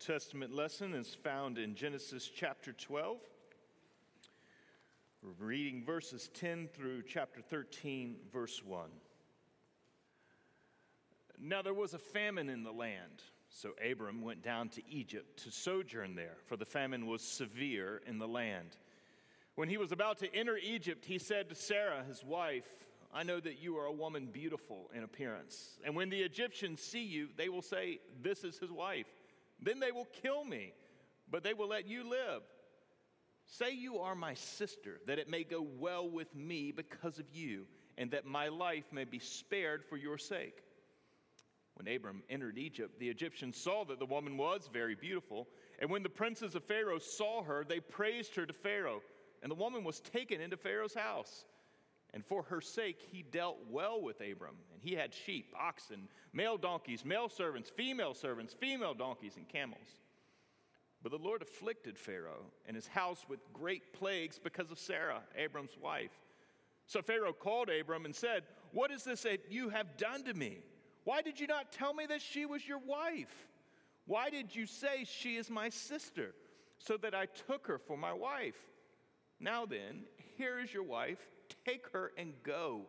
Testament lesson is found in Genesis chapter 12. We're reading verses 10 through chapter 13, verse 1. Now there was a famine in the land, so Abram went down to Egypt to sojourn there, for the famine was severe in the land. When he was about to enter Egypt, he said to Sarah, his wife, I know that you are a woman beautiful in appearance. And when the Egyptians see you, they will say, This is his wife. Then they will kill me, but they will let you live. Say you are my sister, that it may go well with me because of you, and that my life may be spared for your sake. When Abram entered Egypt, the Egyptians saw that the woman was very beautiful. And when the princes of Pharaoh saw her, they praised her to Pharaoh. And the woman was taken into Pharaoh's house. And for her sake, he dealt well with Abram. And he had sheep, oxen, male donkeys, male servants, female servants, female donkeys, and camels. But the Lord afflicted Pharaoh and his house with great plagues because of Sarah, Abram's wife. So Pharaoh called Abram and said, What is this that you have done to me? Why did you not tell me that she was your wife? Why did you say she is my sister, so that I took her for my wife? Now then, here is your wife Take her and go.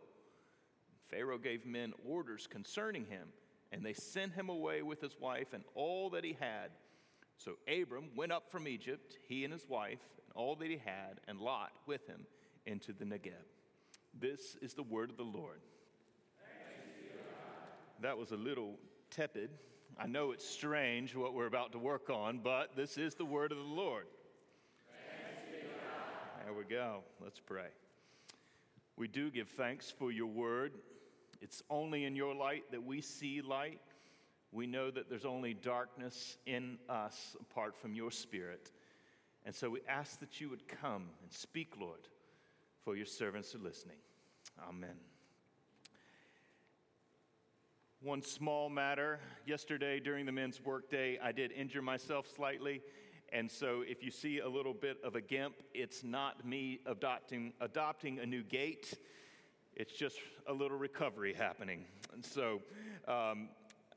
Pharaoh gave men orders concerning him, and they sent him away with his wife and all that he had. So Abram went up from Egypt, he and his wife, and all that he had, and Lot with him into the Negeb. This is the word of the Lord. That was a little tepid. I know it's strange what we're about to work on, but this is the word of the Lord. There we go. Let's pray. We do give thanks for your word. It's only in your light that we see light. We know that there's only darkness in us apart from your spirit. And so we ask that you would come and speak, Lord, for your servants are listening. Amen. One small matter. Yesterday during the men's workday, I did injure myself slightly and so if you see a little bit of a gimp, it's not me adopting, adopting a new gait. It's just a little recovery happening. And so um,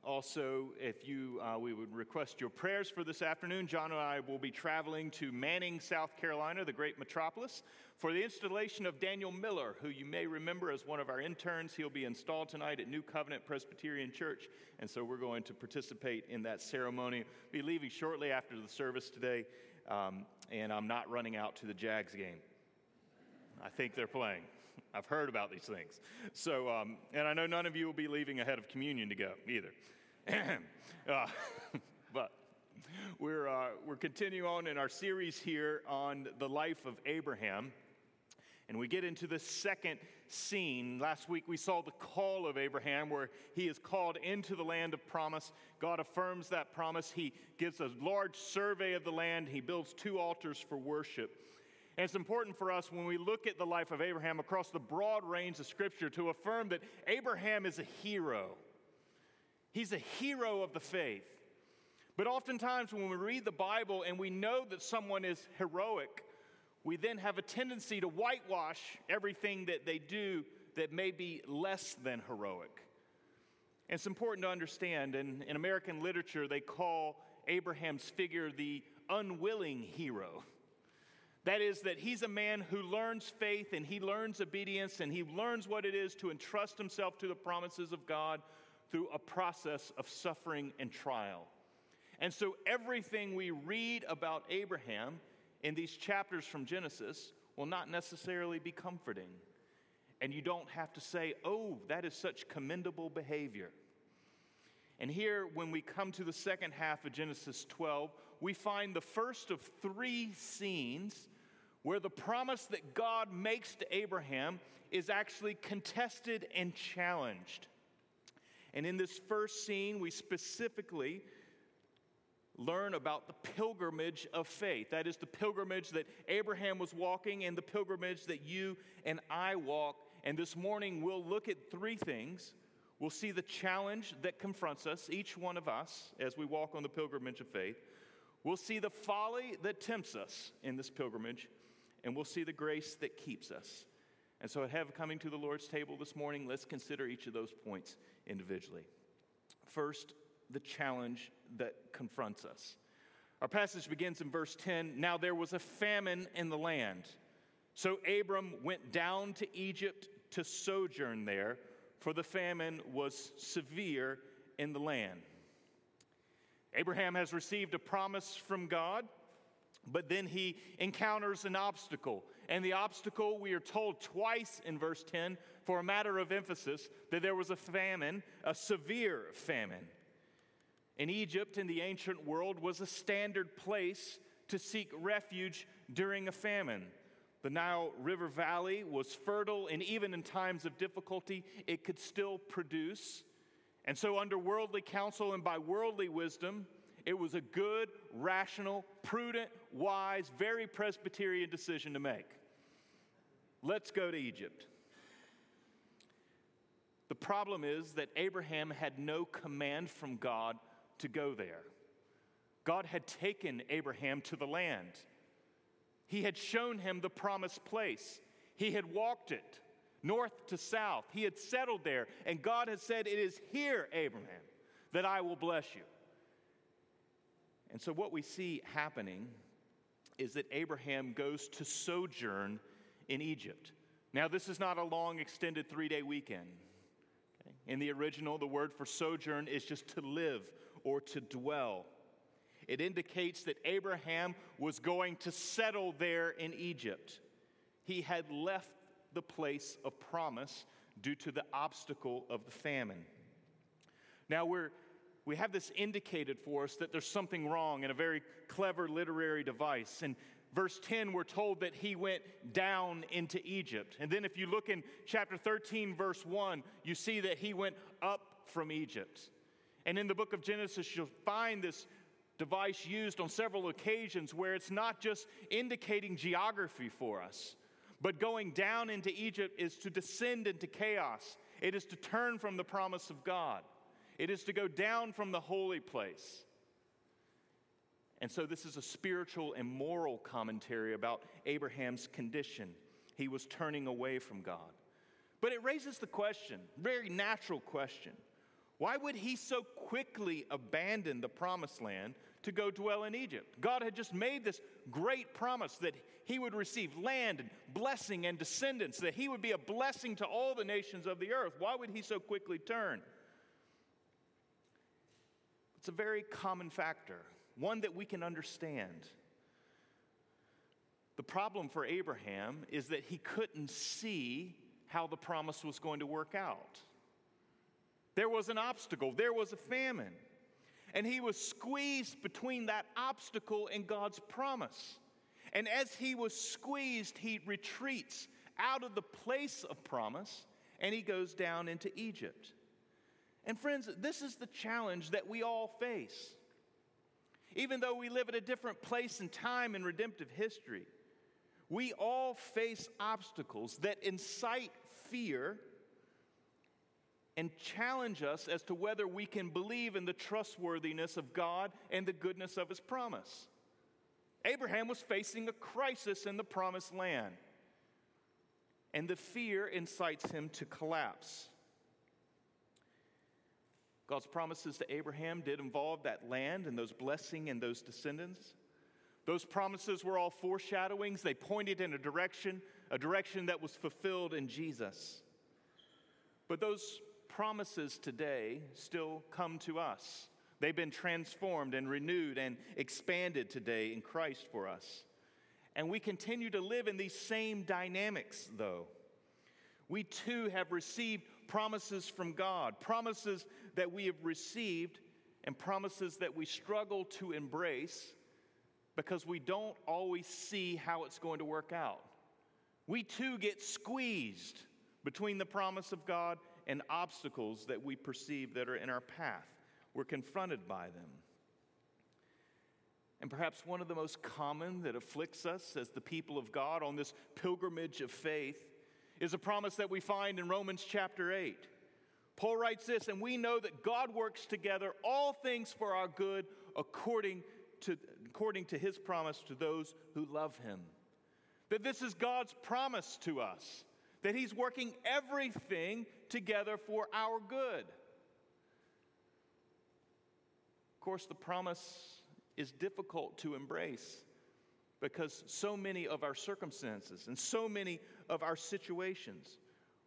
also, if you, uh, we would request your prayers for this afternoon. John and I will be traveling to Manning, South Carolina, the great metropolis, for the installation of Daniel Miller, who you may remember as one of our interns. He'll be installed tonight at New Covenant Presbyterian Church, and so we're going to participate in that ceremony. We'll Be leaving shortly after the service today, um, and I'm not running out to the Jags game. I think they're playing. I've heard about these things. So, um, and I know none of you will be leaving ahead of communion to go either. uh, but we're, uh, we're continuing on in our series here on the life of Abraham. And we get into the second scene. Last week we saw the call of Abraham, where he is called into the land of promise. God affirms that promise. He gives a large survey of the land. He builds two altars for worship. And it's important for us when we look at the life of Abraham across the broad range of Scripture to affirm that Abraham is a hero. He's a hero of the faith. But oftentimes, when we read the Bible and we know that someone is heroic, we then have a tendency to whitewash everything that they do that may be less than heroic. And it's important to understand, in, in American literature, they call Abraham's figure the unwilling hero. That is, that he's a man who learns faith and he learns obedience and he learns what it is to entrust himself to the promises of God through a process of suffering and trial. And so, everything we read about Abraham in these chapters from Genesis will not necessarily be comforting. And you don't have to say, oh, that is such commendable behavior. And here, when we come to the second half of Genesis 12, we find the first of three scenes where the promise that God makes to Abraham is actually contested and challenged. And in this first scene, we specifically learn about the pilgrimage of faith. That is the pilgrimage that Abraham was walking and the pilgrimage that you and I walk. And this morning, we'll look at three things. We'll see the challenge that confronts us, each one of us, as we walk on the pilgrimage of faith. We'll see the folly that tempts us in this pilgrimage and we'll see the grace that keeps us. And so, at have coming to the Lord's table this morning, let's consider each of those points individually. First, the challenge that confronts us. Our passage begins in verse 10 Now there was a famine in the land. So Abram went down to Egypt to sojourn there, for the famine was severe in the land. Abraham has received a promise from God, but then he encounters an obstacle. And the obstacle, we are told twice in verse 10, for a matter of emphasis, that there was a famine, a severe famine. In Egypt, in the ancient world, was a standard place to seek refuge during a famine. The Nile River Valley was fertile, and even in times of difficulty, it could still produce. And so, under worldly counsel and by worldly wisdom, it was a good, rational, prudent, wise, very Presbyterian decision to make. Let's go to Egypt. The problem is that Abraham had no command from God to go there. God had taken Abraham to the land. He had shown him the promised place. He had walked it north to south. He had settled there, and God had said, It is here, Abraham, that I will bless you. And so, what we see happening is that Abraham goes to sojourn in Egypt. Now, this is not a long, extended three day weekend. Okay? In the original, the word for sojourn is just to live or to dwell. It indicates that Abraham was going to settle there in Egypt. He had left the place of promise due to the obstacle of the famine. Now, we're, we have this indicated for us that there's something wrong in a very clever literary device. And verse 10, we're told that he went down into Egypt. And then, if you look in chapter 13, verse 1, you see that he went up from Egypt. And in the book of Genesis, you'll find this device used on several occasions where it's not just indicating geography for us, but going down into Egypt is to descend into chaos. It is to turn from the promise of God. It is to go down from the holy place. And so, this is a spiritual and moral commentary about Abraham's condition. He was turning away from God. But it raises the question, very natural question why would he so quickly abandon the promised land to go dwell in Egypt? God had just made this great promise that he would receive land and blessing and descendants, that he would be a blessing to all the nations of the earth. Why would he so quickly turn? It's a very common factor, one that we can understand. The problem for Abraham is that he couldn't see how the promise was going to work out. There was an obstacle, there was a famine. And he was squeezed between that obstacle and God's promise. And as he was squeezed, he retreats out of the place of promise and he goes down into Egypt. And friends, this is the challenge that we all face. Even though we live at a different place and time in redemptive history, we all face obstacles that incite fear and challenge us as to whether we can believe in the trustworthiness of God and the goodness of His promise. Abraham was facing a crisis in the promised land, and the fear incites him to collapse. God's promises to Abraham did involve that land and those blessing and those descendants. Those promises were all foreshadowings. They pointed in a direction, a direction that was fulfilled in Jesus. But those promises today still come to us. They've been transformed and renewed and expanded today in Christ for us. And we continue to live in these same dynamics, though. We too have received promises from God, promises that we have received, and promises that we struggle to embrace because we don't always see how it's going to work out. We too get squeezed between the promise of God and obstacles that we perceive that are in our path. We're confronted by them. And perhaps one of the most common that afflicts us as the people of God on this pilgrimage of faith is a promise that we find in Romans chapter 8. Paul writes this, and we know that God works together all things for our good according to, according to his promise to those who love him. That this is God's promise to us that He's working everything together for our good. Of course, the promise is difficult to embrace because so many of our circumstances and so many of our situations,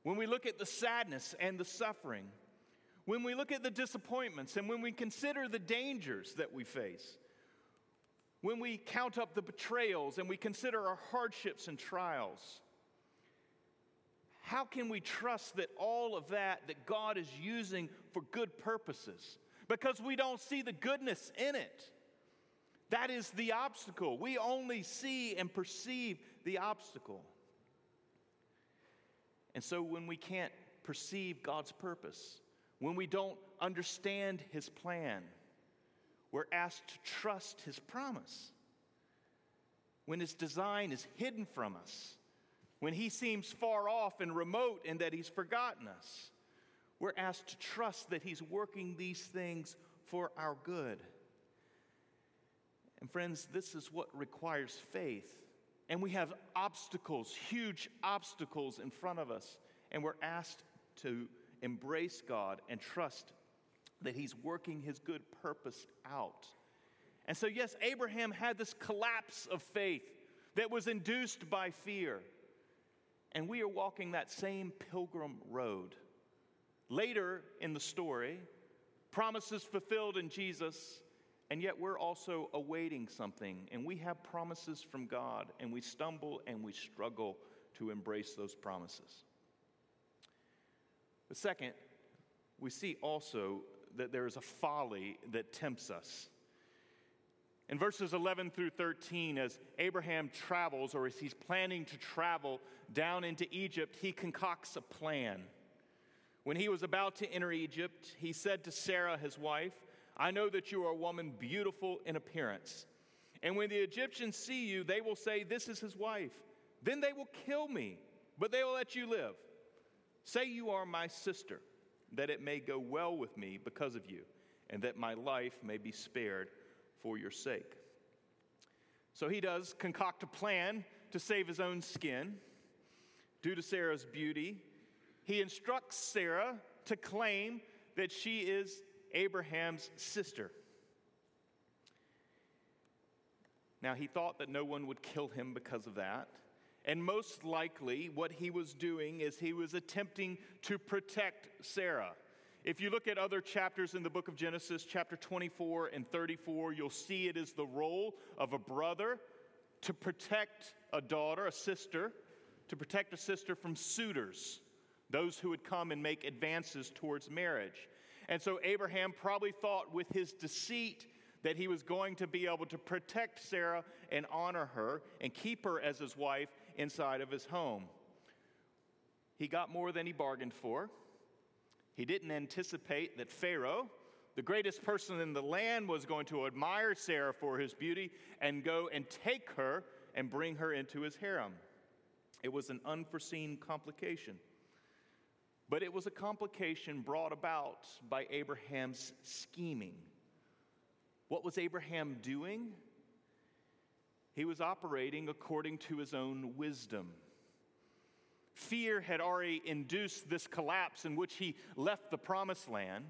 when we look at the sadness and the suffering, when we look at the disappointments and when we consider the dangers that we face, when we count up the betrayals and we consider our hardships and trials, how can we trust that all of that that God is using for good purposes? Because we don't see the goodness in it. That is the obstacle. We only see and perceive the obstacle. And so when we can't perceive God's purpose, when we don't understand His plan, we're asked to trust His promise. When His design is hidden from us, when He seems far off and remote and that He's forgotten us, we're asked to trust that He's working these things for our good. And friends, this is what requires faith. And we have obstacles, huge obstacles in front of us, and we're asked to embrace God and trust that He's working His good purpose out. And so, yes, Abraham had this collapse of faith that was induced by fear. And we are walking that same pilgrim road. Later in the story, promises fulfilled in Jesus, and yet we're also awaiting something. And we have promises from God, and we stumble and we struggle to embrace those promises. But second, we see also that there is a folly that tempts us. In verses 11 through 13, as Abraham travels, or as he's planning to travel down into Egypt, he concocts a plan. When he was about to enter Egypt, he said to Sarah, his wife, I know that you are a woman beautiful in appearance. And when the Egyptians see you, they will say, This is his wife. Then they will kill me, but they will let you live. Say you are my sister, that it may go well with me because of you, and that my life may be spared for your sake. So he does concoct a plan to save his own skin due to Sarah's beauty. He instructs Sarah to claim that she is Abraham's sister. Now, he thought that no one would kill him because of that. And most likely, what he was doing is he was attempting to protect Sarah. If you look at other chapters in the book of Genesis, chapter 24 and 34, you'll see it is the role of a brother to protect a daughter, a sister, to protect a sister from suitors, those who would come and make advances towards marriage. And so Abraham probably thought with his deceit that he was going to be able to protect Sarah and honor her and keep her as his wife inside of his home. He got more than he bargained for. He didn't anticipate that Pharaoh, the greatest person in the land, was going to admire Sarah for his beauty and go and take her and bring her into his harem. It was an unforeseen complication. But it was a complication brought about by Abraham's scheming. What was Abraham doing? He was operating according to his own wisdom. Fear had already induced this collapse in which he left the promised land.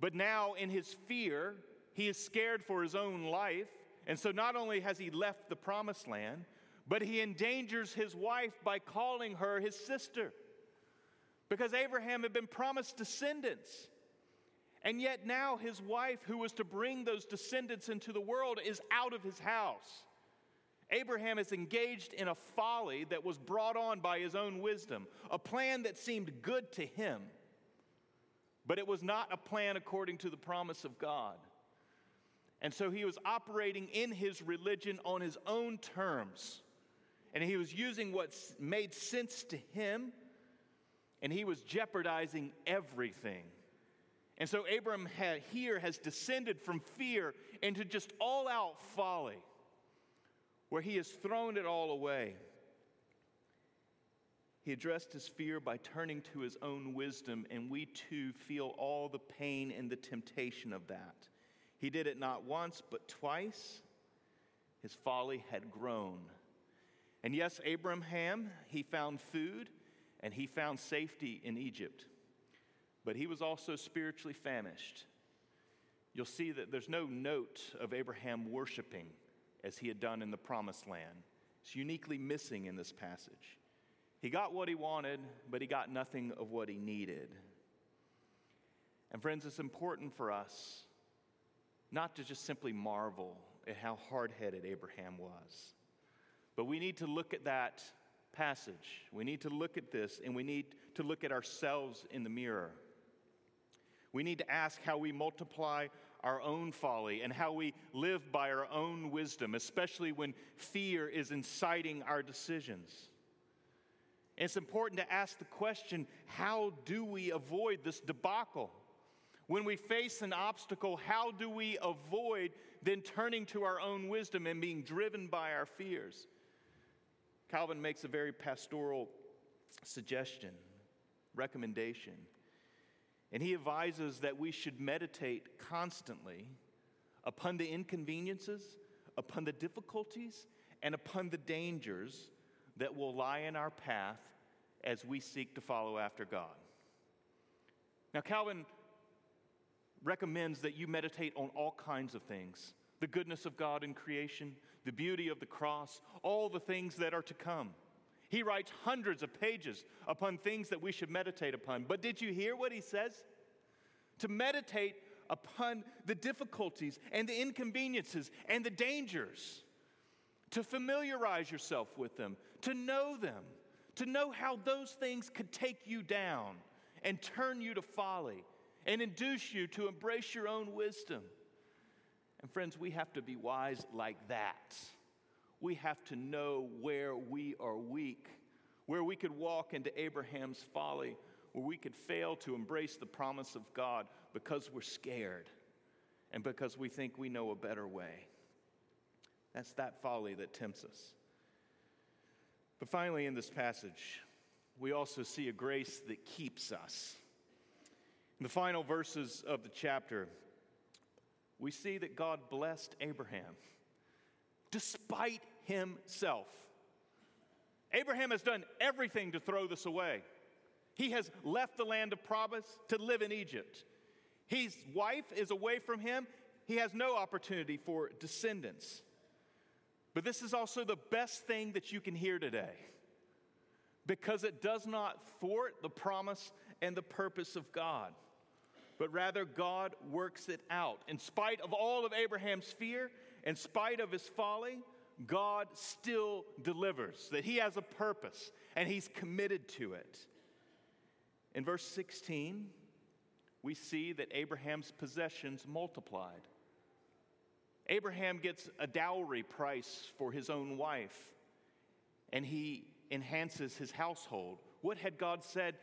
But now, in his fear, he is scared for his own life. And so, not only has he left the promised land, but he endangers his wife by calling her his sister. Because Abraham had been promised descendants. And yet now his wife, who was to bring those descendants into the world, is out of his house. Abraham is engaged in a folly that was brought on by his own wisdom, a plan that seemed good to him, but it was not a plan according to the promise of God. And so he was operating in his religion on his own terms. And he was using what made sense to him, and he was jeopardizing everything and so Abram here has descended from fear into just all out folly, where he has thrown it all away. He addressed his fear by turning to his own wisdom, and we too feel all the pain and the temptation of that. He did it not once, but twice. His folly had grown. And yes, Abraham, he found food and he found safety in Egypt but he was also spiritually famished. you'll see that there's no note of Abraham worshiping as he had done in the promised land. It's uniquely missing in this passage. He got what he wanted, but he got nothing of what he needed. And, friends, it's important for us not to just simply marvel at how hard headed Abraham was, but we need to look at that passage. We need to look at this and we need to look at ourselves in the mirror. We need to ask how we multiply our own folly and how we live by our own wisdom, especially when fear is inciting our decisions. it's important to ask the question how do we avoid this debacle? When we face an obstacle, how do we avoid then turning to our own wisdom and being driven by our fears? Calvin makes a very pastoral suggestion, recommendation. And he advises that we should meditate constantly upon the inconveniences, upon the difficulties, and upon the dangers that will lie in our path as we seek to follow after God. Now, Calvin recommends that you meditate on all kinds of things the goodness of God in creation, the beauty of the cross, all the things that are to come. He writes hundreds of pages upon things that we should meditate upon. But did you hear what he says? To meditate upon the difficulties and the inconveniences and the dangers, to familiarize yourself with them, to know them, to know how those things could take you down and turn you to folly and induce you to embrace your own wisdom. Friends, we have to be wise like that. We have to know where we are weak, where we could walk into Abraham's folly, where we could fail to embrace the promise of God because we're scared and because we think we know a better way. That's that folly that tempts us. But finally, in this passage, we also see a grace that keeps us. In the final verses of the chapter, we see that God blessed Abraham despite himself. Abraham has done everything to throw this away. He has left the land of promise to live in Egypt. His wife is away from him. He has no opportunity for descendants. But this is also the best thing that you can hear today because it does not thwart the promise and the purpose of God but rather God works it out. In spite of all of Abraham's fear, in spite of his folly, God still delivers, that he has a purpose and he's committed to it. In verse 16, we see that Abraham's possessions multiplied. Abraham gets a dowry price for his own wife, and he enhances his household. What had God said,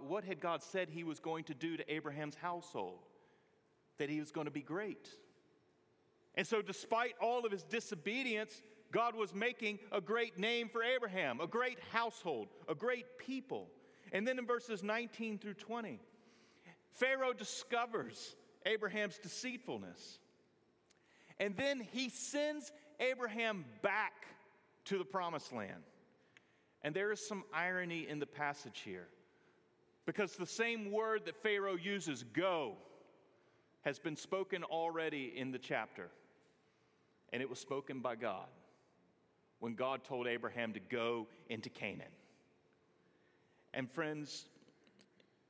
what had God said he was going to do to Abraham's household? That he was going to be great. And so, despite all of his disobedience, God was making a great name for Abraham, a great household, a great people. And then in verses 19 through 20, Pharaoh discovers Abraham's deceitfulness. And then he sends Abraham back to the promised land. And there is some irony in the passage here. Because the same word that Pharaoh uses, go, has been spoken already in the chapter. And it was spoken by God when God told Abraham to go into Canaan. And friends,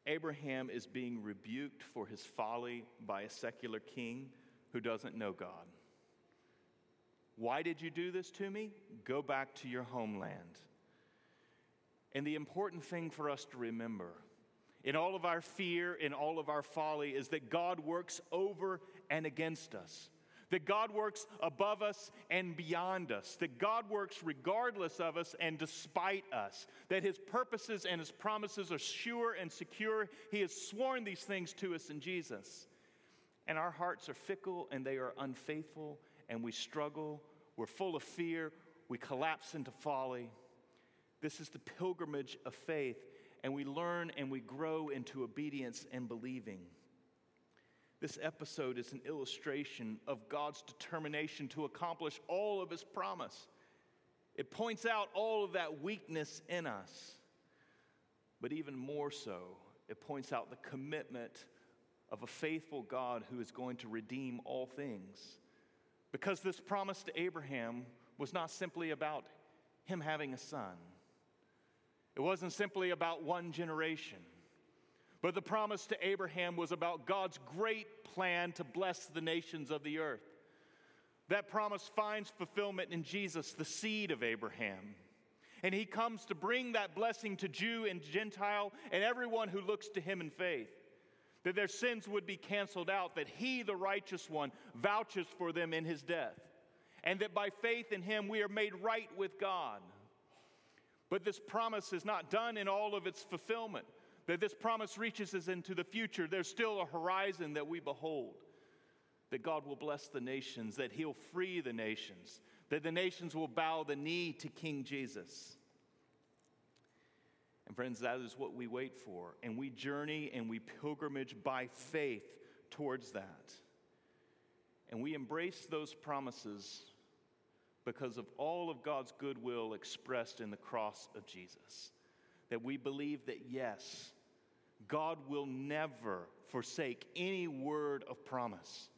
Abraham is being rebuked for his folly by a secular king who doesn't know God. Why did you do this to me? Go back to your homeland. And the important thing for us to remember in all of our fear, in all of our folly, is that God works over and against us. That God works above us and beyond us. That God works regardless of us and despite us. That His purposes and His promises are sure and secure. He has sworn these things to us in Jesus. And our hearts are fickle and they are unfaithful, and we struggle. We're full of fear. We collapse into folly. This is the pilgrimage of faith, and we learn and we grow into obedience and believing. This episode is an illustration of God's determination to accomplish all of His promise. It points out all of that weakness in us. But even more so, it points out the commitment of a faithful God who is going to redeem all things. Because this promise to Abraham was not simply about him having a son, it wasn't simply about one generation. But the promise to Abraham was about God's great plan to bless the nations of the earth. That promise finds fulfillment in Jesus, the seed of Abraham. And he comes to bring that blessing to Jew and Gentile and everyone who looks to him in faith. That their sins would be canceled out, that he, the righteous one, vouches for them in his death. And that by faith in him we are made right with God. But this promise is not done in all of its fulfillment. That this promise reaches us into the future. There's still a horizon that we behold. That God will bless the nations, that he'll free the nations, that the nations will bow the knee to King Jesus. And friends, that is what we wait for. And we journey and we pilgrimage by faith towards that. And we embrace those promises because of all of God's goodwill expressed in the cross of Jesus. That we believe that, yes, God will never forsake any word of promise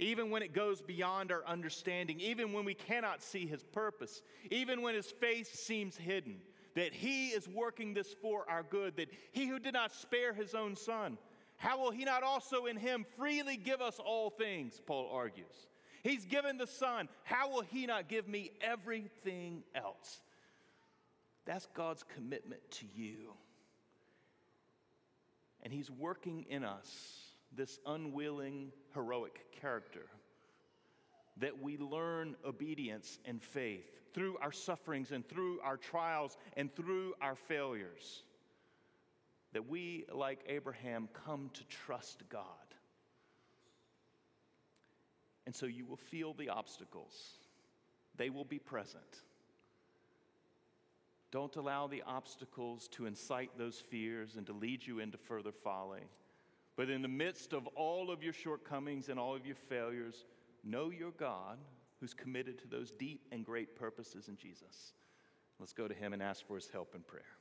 even when it goes beyond our understanding, even when we cannot see his purpose, even when his face seems hidden, that he is working this for our good, that he who did not spare his own son, how will he not also in him freely give us all things? Paul argues. He's given the Son. How will he not give me everything else? That's God's commitment to you. And he's working in us this unwilling, heroic character. That we learn obedience and faith through our sufferings and through our trials and through our failures. That we, like Abraham, come to trust God. And so you will feel the obstacles, they will be present. Don't allow the obstacles to incite those fears and to lead you into further folly. But in the midst of all of your shortcomings and all of your failures, know your God who's committed to those deep and great purposes in Jesus. Let's go to him and ask for his help in prayer.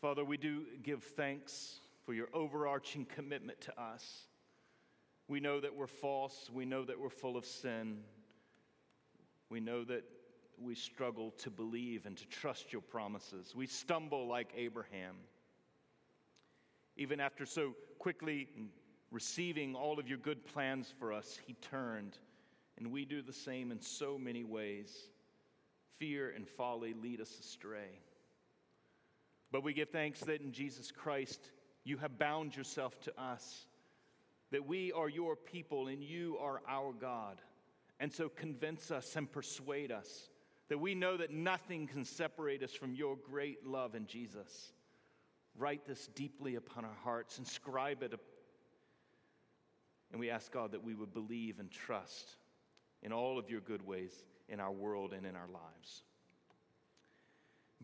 Father, we do give thanks for your overarching commitment to us. We know that we're false, we know that we're full of sin, we know that we struggle to believe and to trust your promises. We stumble like Abraham. Even after so quickly receiving all of your good plans for us, he turned. And we do the same in so many ways. Fear and folly lead us astray. But we give thanks that in Jesus Christ, you have bound yourself to us, that we are your people and you are our God. And so convince us and persuade us that we know that nothing can separate us from your great love in Jesus. Write this deeply upon our hearts, inscribe it. And we ask God that we would believe and trust in all of your good ways in our world and in our lives.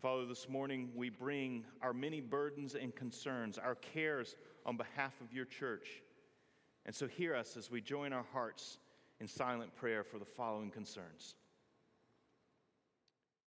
Father, this morning we bring our many burdens and concerns, our cares on behalf of your church. And so hear us as we join our hearts in silent prayer for the following concerns.